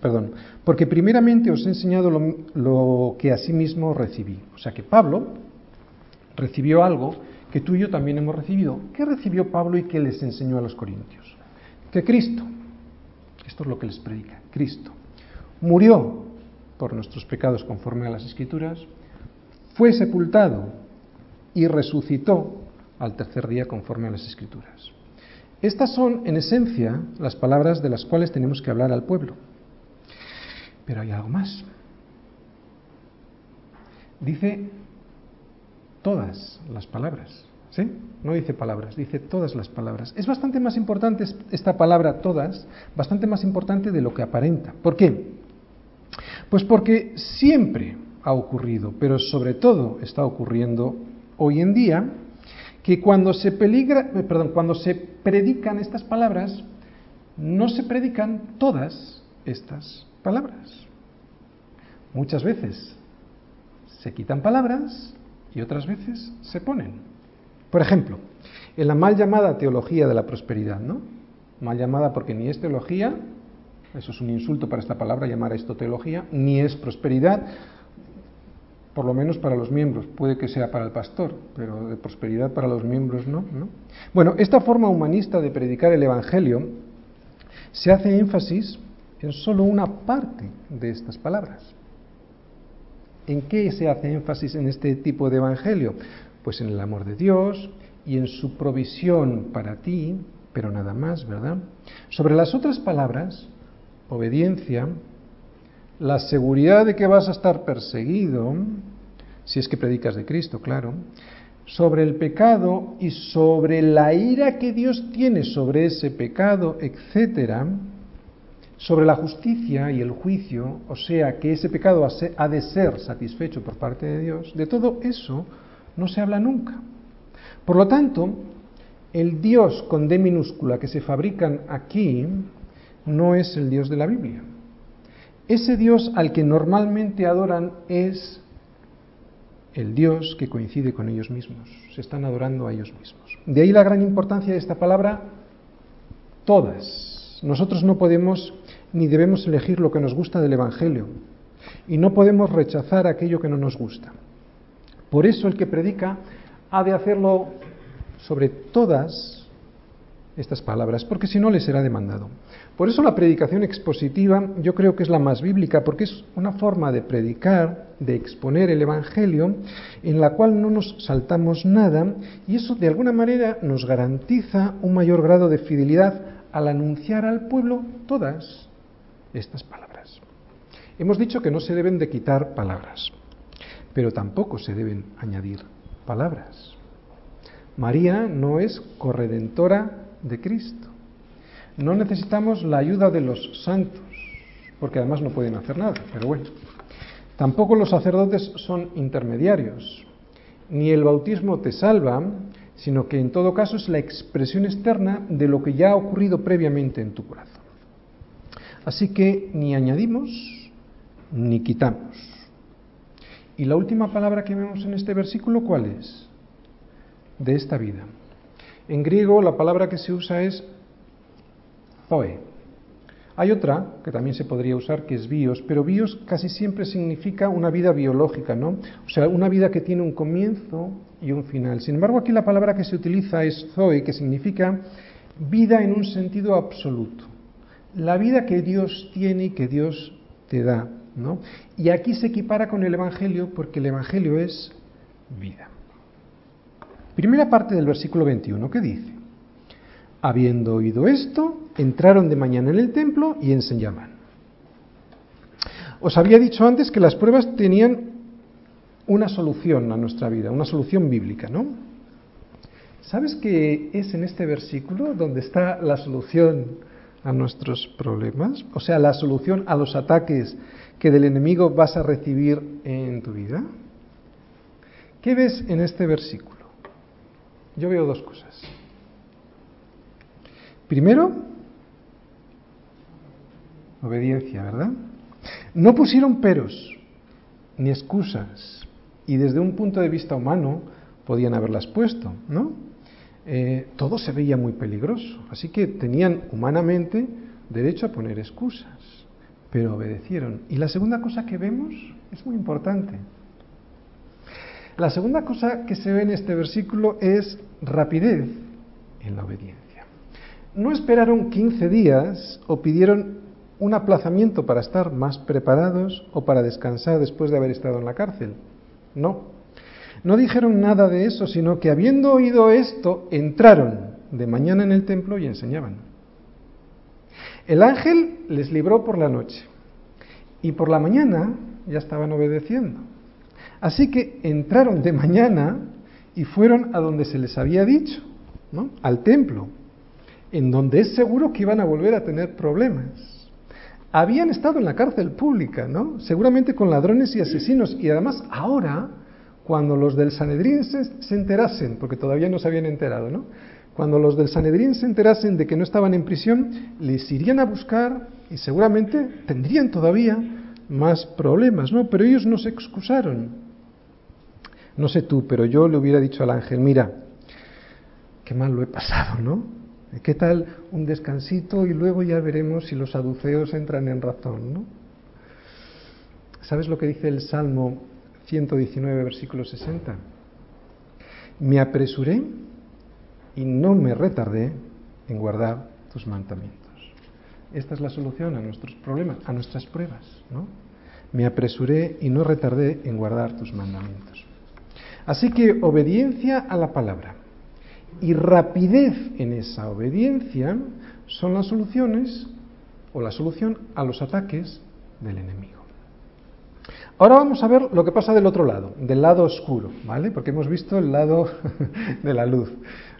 perdón, porque primeramente os he enseñado lo, lo que asimismo recibí. O sea que Pablo recibió algo que tú y yo también hemos recibido. ¿Qué recibió Pablo y qué les enseñó a los corintios? que Cristo, esto es lo que les predica, Cristo, murió por nuestros pecados conforme a las Escrituras, fue sepultado y resucitó al tercer día conforme a las Escrituras. Estas son, en esencia, las palabras de las cuales tenemos que hablar al pueblo. Pero hay algo más. Dice todas las palabras. ¿Sí? No dice palabras, dice todas las palabras. Es bastante más importante esta palabra todas, bastante más importante de lo que aparenta. ¿Por qué? Pues porque siempre ha ocurrido, pero sobre todo está ocurriendo hoy en día, que cuando se peligra, eh, perdón, cuando se predican estas palabras, no se predican todas estas palabras. Muchas veces se quitan palabras y otras veces se ponen. Por ejemplo, en la mal llamada teología de la prosperidad, ¿no? Mal llamada porque ni es teología, eso es un insulto para esta palabra, llamar a esto teología, ni es prosperidad, por lo menos para los miembros, puede que sea para el pastor, pero de prosperidad para los miembros no, ¿no? Bueno, esta forma humanista de predicar el Evangelio se hace énfasis en solo una parte de estas palabras. ¿En qué se hace énfasis en este tipo de Evangelio? Pues en el amor de Dios y en su provisión para ti, pero nada más, ¿verdad? Sobre las otras palabras, obediencia, la seguridad de que vas a estar perseguido, si es que predicas de Cristo, claro, sobre el pecado y sobre la ira que Dios tiene sobre ese pecado, etcétera, sobre la justicia y el juicio, o sea, que ese pecado ha de ser satisfecho por parte de Dios, de todo eso no se habla nunca. Por lo tanto, el Dios con D minúscula que se fabrican aquí no es el Dios de la Biblia. Ese Dios al que normalmente adoran es el Dios que coincide con ellos mismos. Se están adorando a ellos mismos. De ahí la gran importancia de esta palabra, todas. Nosotros no podemos ni debemos elegir lo que nos gusta del Evangelio y no podemos rechazar aquello que no nos gusta. Por eso el que predica ha de hacerlo sobre todas estas palabras, porque si no le será demandado. Por eso la predicación expositiva yo creo que es la más bíblica, porque es una forma de predicar, de exponer el Evangelio, en la cual no nos saltamos nada, y eso de alguna manera nos garantiza un mayor grado de fidelidad al anunciar al pueblo todas estas palabras. Hemos dicho que no se deben de quitar palabras pero tampoco se deben añadir palabras. María no es corredentora de Cristo. No necesitamos la ayuda de los santos. porque además no pueden hacer nada, pero bueno. Tampoco los sacerdotes son intermediarios, ni el bautismo te salva, sino que en todo caso es la expresión externa de lo que ya ha ocurrido previamente en tu corazón. Así que ni añadimos ni quitamos. Y la última palabra que vemos en este versículo, ¿cuál es? De esta vida. En griego la palabra que se usa es zoe. Hay otra que también se podría usar que es bios, pero bios casi siempre significa una vida biológica, ¿no? O sea, una vida que tiene un comienzo y un final. Sin embargo, aquí la palabra que se utiliza es zoe, que significa vida en un sentido absoluto. La vida que Dios tiene y que Dios te da, Y aquí se equipara con el Evangelio porque el Evangelio es vida. Primera parte del versículo 21, ¿qué dice? Habiendo oído esto, entraron de mañana en el templo y enseñaban. Os había dicho antes que las pruebas tenían una solución a nuestra vida, una solución bíblica, ¿no? ¿Sabes qué es en este versículo donde está la solución a nuestros problemas? O sea, la solución a los ataques que del enemigo vas a recibir en tu vida. ¿Qué ves en este versículo? Yo veo dos cosas. Primero, obediencia, ¿verdad? No pusieron peros ni excusas y desde un punto de vista humano podían haberlas puesto, ¿no? Eh, todo se veía muy peligroso, así que tenían humanamente derecho a poner excusas, pero obedecieron. Y la segunda cosa que vemos es muy importante. La segunda cosa que se ve en este versículo es rapidez en la obediencia. No esperaron 15 días o pidieron un aplazamiento para estar más preparados o para descansar después de haber estado en la cárcel. No. No dijeron nada de eso, sino que habiendo oído esto, entraron de mañana en el templo y enseñaban. El ángel les libró por la noche y por la mañana ya estaban obedeciendo. Así que entraron de mañana y fueron a donde se les había dicho, ¿no? al templo, en donde es seguro que iban a volver a tener problemas. Habían estado en la cárcel pública, ¿no? Seguramente con ladrones y asesinos. Y además ahora, cuando los del Sanedrín se, enterasen, porque todavía no se habían enterado, ¿no? Cuando los del Sanedrín se enterasen de que no estaban en prisión, les irían a buscar y seguramente tendrían todavía más problemas, ¿no? Pero ellos no se excusaron. No sé tú, pero yo le hubiera dicho al ángel, mira, qué mal lo he pasado, ¿no? ¿Qué tal un descansito y luego ya veremos si los saduceos entran en razón, ¿no? ¿Sabes lo que dice el Salmo 119, versículo 60? Me apresuré y no me retardé en guardar tus mandamientos. Esta es la solución a nuestros problemas, a nuestras pruebas, ¿no? Me apresuré y no retardé en guardar tus mandamientos. Así que obediencia a la palabra y rapidez en esa obediencia son las soluciones o la solución a los ataques del enemigo. Ahora vamos a ver lo que pasa del otro lado, del lado oscuro, ¿vale? Porque hemos visto el lado de la luz.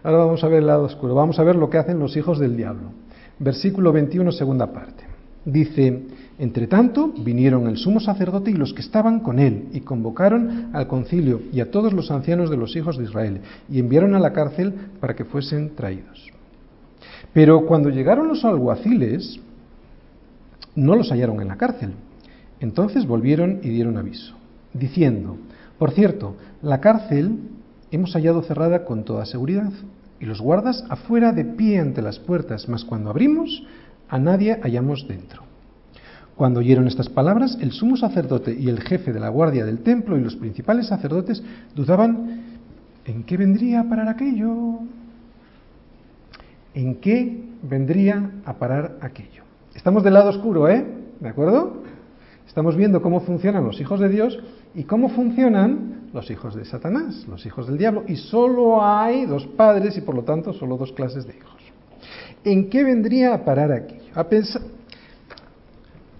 Ahora vamos a ver el lado oscuro. Vamos a ver lo que hacen los hijos del diablo. Versículo 21, segunda parte. Dice, entre tanto, vinieron el sumo sacerdote y los que estaban con él, y convocaron al concilio y a todos los ancianos de los hijos de Israel, y enviaron a la cárcel para que fuesen traídos. Pero cuando llegaron los alguaciles, no los hallaron en la cárcel. Entonces volvieron y dieron aviso, diciendo, por cierto, la cárcel hemos hallado cerrada con toda seguridad, y los guardas afuera de pie ante las puertas, mas cuando abrimos, a nadie hallamos dentro. Cuando oyeron estas palabras, el sumo sacerdote y el jefe de la guardia del templo y los principales sacerdotes dudaban en qué vendría a parar aquello. ¿En qué vendría a parar aquello? Estamos del lado oscuro, ¿eh? ¿De acuerdo? Estamos viendo cómo funcionan los hijos de Dios y cómo funcionan los hijos de Satanás, los hijos del diablo. Y solo hay dos padres y por lo tanto solo dos clases de hijos. ¿En qué vendría a parar aquello? A pensar,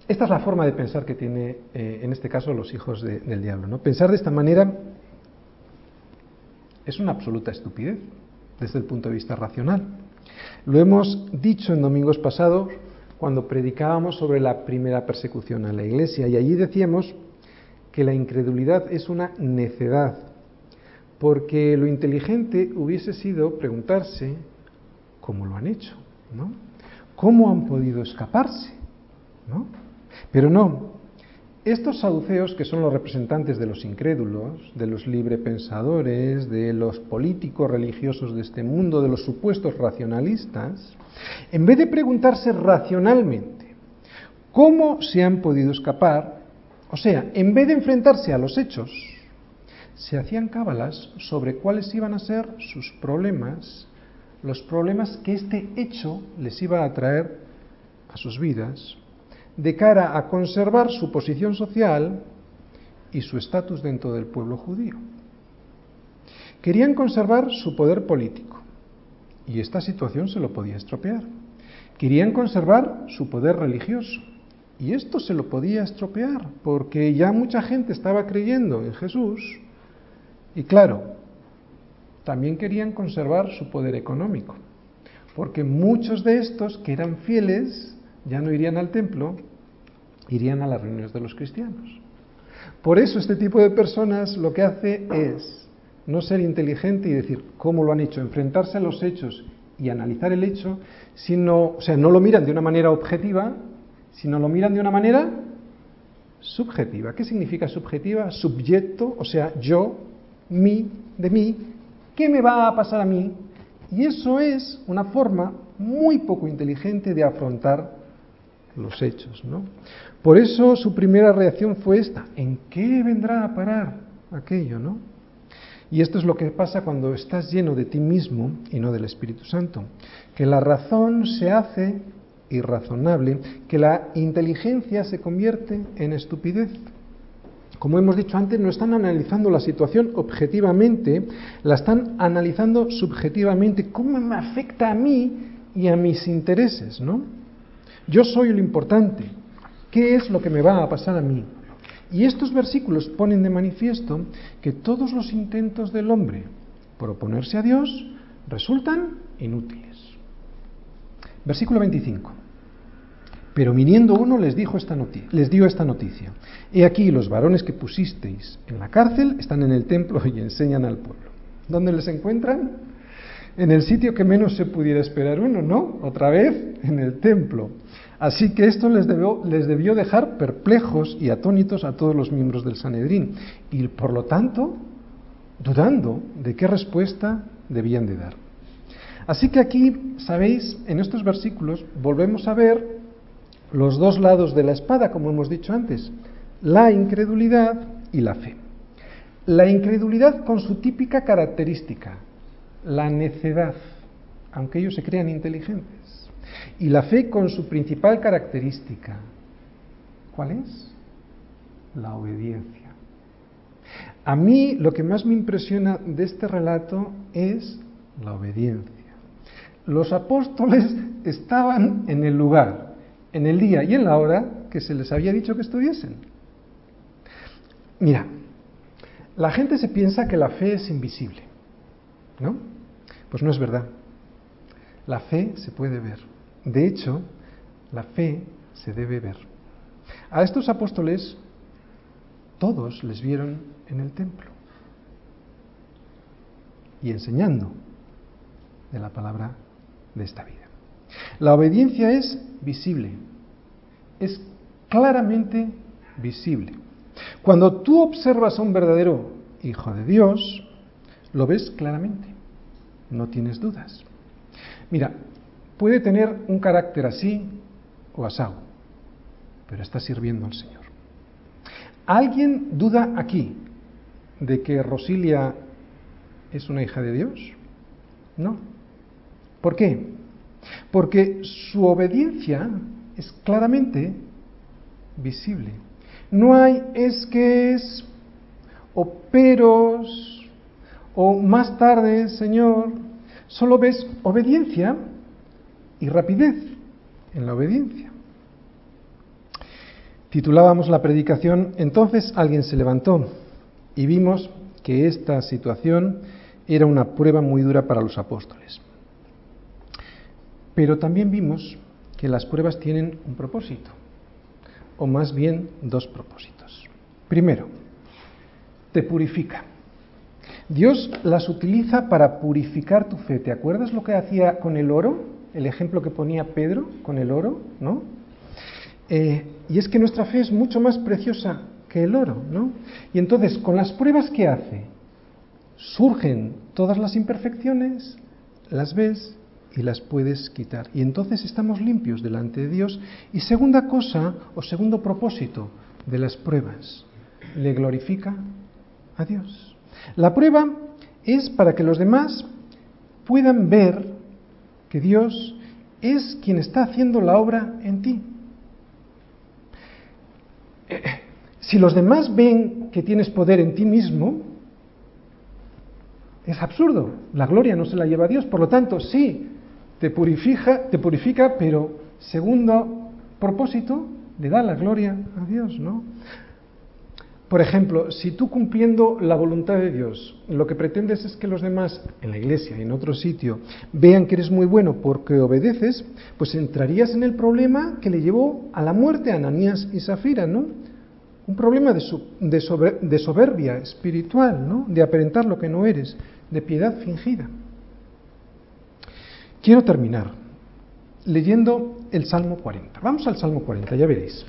esta es la forma de pensar que tiene, eh, en este caso, los hijos del diablo. ¿no? Pensar de esta manera es una absoluta estupidez desde el punto de vista racional. Lo hemos dicho en domingos pasados cuando predicábamos sobre la primera persecución a la iglesia y allí decíamos que la incredulidad es una necedad, porque lo inteligente hubiese sido preguntarse cómo lo han hecho, ¿no? ¿Cómo han podido escaparse? ¿No? Pero no, estos saduceos, que son los representantes de los incrédulos, de los librepensadores, de los políticos religiosos de este mundo, de los supuestos racionalistas, en vez de preguntarse racionalmente cómo se han podido escapar, o sea, en vez de enfrentarse a los hechos, se hacían cábalas sobre cuáles iban a ser sus problemas, los problemas que este hecho les iba a traer a sus vidas, de cara a conservar su posición social y su estatus dentro del pueblo judío. Querían conservar su poder político y esta situación se lo podía estropear. Querían conservar su poder religioso y esto se lo podía estropear porque ya mucha gente estaba creyendo en Jesús y claro, también querían conservar su poder económico porque muchos de estos que eran fieles ya no irían al templo, irían a las reuniones de los cristianos. Por eso este tipo de personas lo que hace es no ser inteligente y decir cómo lo han hecho, enfrentarse a los hechos y analizar el hecho, sino, o sea, no lo miran de una manera objetiva, sino lo miran de una manera subjetiva. ¿Qué significa subjetiva? Subyecto, o sea, yo, mí, de mí, ¿qué me va a pasar a mí? Y eso es una forma muy poco inteligente de afrontar los hechos, ¿no? Por eso su primera reacción fue esta, ¿en qué vendrá a parar aquello, no? Y esto es lo que pasa cuando estás lleno de ti mismo y no del Espíritu Santo, que la razón se hace irrazonable, que la inteligencia se convierte en estupidez. Como hemos dicho antes, no están analizando la situación objetivamente, la están analizando subjetivamente, cómo me afecta a mí y a mis intereses, ¿no? Yo soy lo importante. ¿Qué es lo que me va a pasar a mí? Y estos versículos ponen de manifiesto que todos los intentos del hombre por oponerse a Dios resultan inútiles. Versículo 25. Pero viniendo uno les dijo esta noticia, les dio esta noticia. He aquí los varones que pusisteis en la cárcel están en el templo y enseñan al pueblo. ¿Dónde les encuentran? En el sitio que menos se pudiera esperar uno, ¿no? Otra vez en el templo. Así que esto les debió, les debió dejar perplejos y atónitos a todos los miembros del Sanedrín y por lo tanto dudando de qué respuesta debían de dar. Así que aquí, sabéis, en estos versículos volvemos a ver los dos lados de la espada, como hemos dicho antes, la incredulidad y la fe. La incredulidad con su típica característica, la necedad, aunque ellos se crean inteligentes. Y la fe con su principal característica, ¿cuál es? La obediencia. A mí lo que más me impresiona de este relato es la obediencia. Los apóstoles estaban en el lugar, en el día y en la hora que se les había dicho que estuviesen. Mira, la gente se piensa que la fe es invisible, ¿no? Pues no es verdad. La fe se puede ver. De hecho, la fe se debe ver. A estos apóstoles todos les vieron en el templo y enseñando de la palabra de esta vida. La obediencia es visible, es claramente visible. Cuando tú observas a un verdadero hijo de Dios, lo ves claramente, no tienes dudas. Mira, Puede tener un carácter así o asado, pero está sirviendo al Señor. ¿Alguien duda aquí de que Rosilia es una hija de Dios? No. ¿Por qué? Porque su obediencia es claramente visible. No hay es que es o peros o más tarde, Señor. Solo ves obediencia y rapidez en la obediencia. Titulábamos la predicación, entonces alguien se levantó y vimos que esta situación era una prueba muy dura para los apóstoles. Pero también vimos que las pruebas tienen un propósito, o más bien dos propósitos. Primero, te purifica. Dios las utiliza para purificar tu fe. ¿Te acuerdas lo que hacía con el oro? El ejemplo que ponía Pedro con el oro, ¿no? Eh, y es que nuestra fe es mucho más preciosa que el oro, ¿no? Y entonces, con las pruebas que hace, surgen todas las imperfecciones, las ves y las puedes quitar. Y entonces estamos limpios delante de Dios. Y segunda cosa, o segundo propósito de las pruebas, le glorifica a Dios. La prueba es para que los demás puedan ver que Dios es quien está haciendo la obra en ti. Si los demás ven que tienes poder en ti mismo, es absurdo. La gloria no se la lleva a Dios. Por lo tanto, sí, te purifica, te purifica, pero segundo propósito, le da la gloria a Dios, ¿no? Por ejemplo, si tú cumpliendo la voluntad de Dios, lo que pretendes es que los demás, en la iglesia y en otro sitio, vean que eres muy bueno porque obedeces, pues entrarías en el problema que le llevó a la muerte a Ananías y Zafira, ¿no? Un problema de, de soberbia espiritual, ¿no? De aparentar lo que no eres, de piedad fingida. Quiero terminar leyendo el Salmo 40. Vamos al Salmo 40, ya veréis.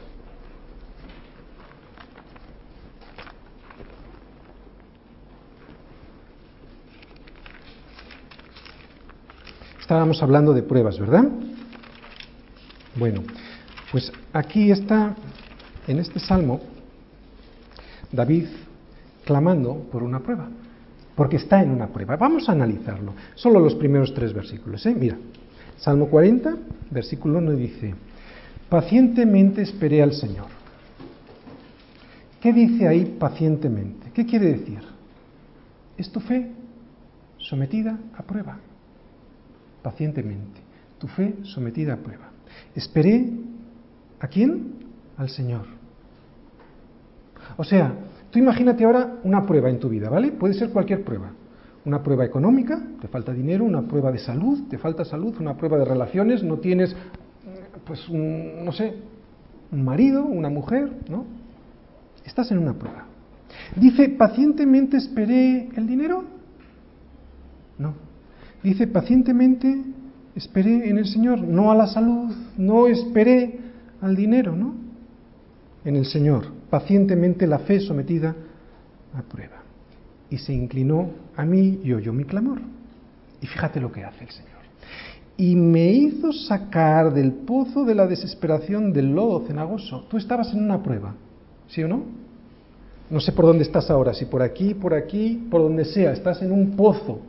Estábamos hablando de pruebas, ¿verdad? Bueno, pues aquí está, en este salmo, David clamando por una prueba, porque está en una prueba. Vamos a analizarlo. Solo los primeros tres versículos. ¿eh? Mira, Salmo 40, versículo 1 dice, pacientemente esperé al Señor. ¿Qué dice ahí pacientemente? ¿Qué quiere decir? Es tu fe sometida a prueba pacientemente, tu fe sometida a prueba. Esperé a quién? Al Señor. O sea, tú imagínate ahora una prueba en tu vida, ¿vale? Puede ser cualquier prueba. Una prueba económica, te falta dinero, una prueba de salud, te falta salud, una prueba de relaciones, no tienes, pues, un, no sé, un marido, una mujer, ¿no? Estás en una prueba. Dice, pacientemente esperé el dinero. No, Dice, pacientemente esperé en el Señor, no a la salud, no esperé al dinero, ¿no? En el Señor, pacientemente la fe sometida a prueba. Y se inclinó a mí y oyó mi clamor. Y fíjate lo que hace el Señor. Y me hizo sacar del pozo de la desesperación del lodo cenagoso. Tú estabas en una prueba, ¿sí o no? No sé por dónde estás ahora, si por aquí, por aquí, por donde sea, estás en un pozo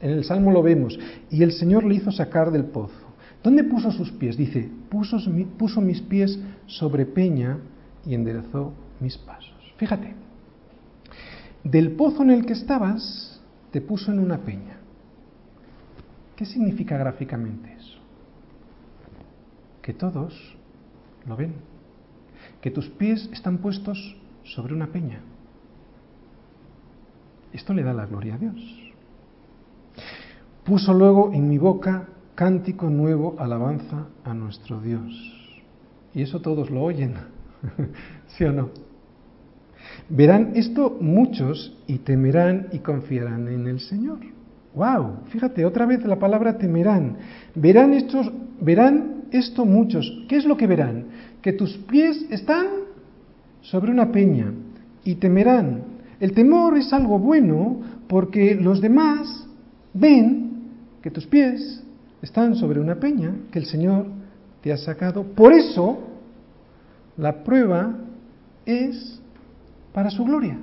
en el Salmo lo vemos. Y el Señor le hizo sacar del pozo. ¿Dónde puso sus pies? Dice, puso, puso mis pies sobre peña y enderezó mis pasos. Fíjate, del pozo en el que estabas, te puso en una peña. ¿Qué significa gráficamente eso? Que todos lo ven, que tus pies están puestos sobre una peña. Esto le da la gloria a Dios. Puso luego en mi boca cántico nuevo, alabanza a nuestro Dios. Y eso todos lo oyen, ¿sí o no? Verán esto muchos y temerán y confiarán en el Señor. ¡Wow! Fíjate, otra vez la palabra temerán. Verán, estos, verán esto muchos. ¿Qué es lo que verán? Que tus pies están sobre una peña y temerán. El temor es algo bueno porque los demás ven que tus pies están sobre una peña que el Señor te ha sacado. Por eso, la prueba es para su gloria.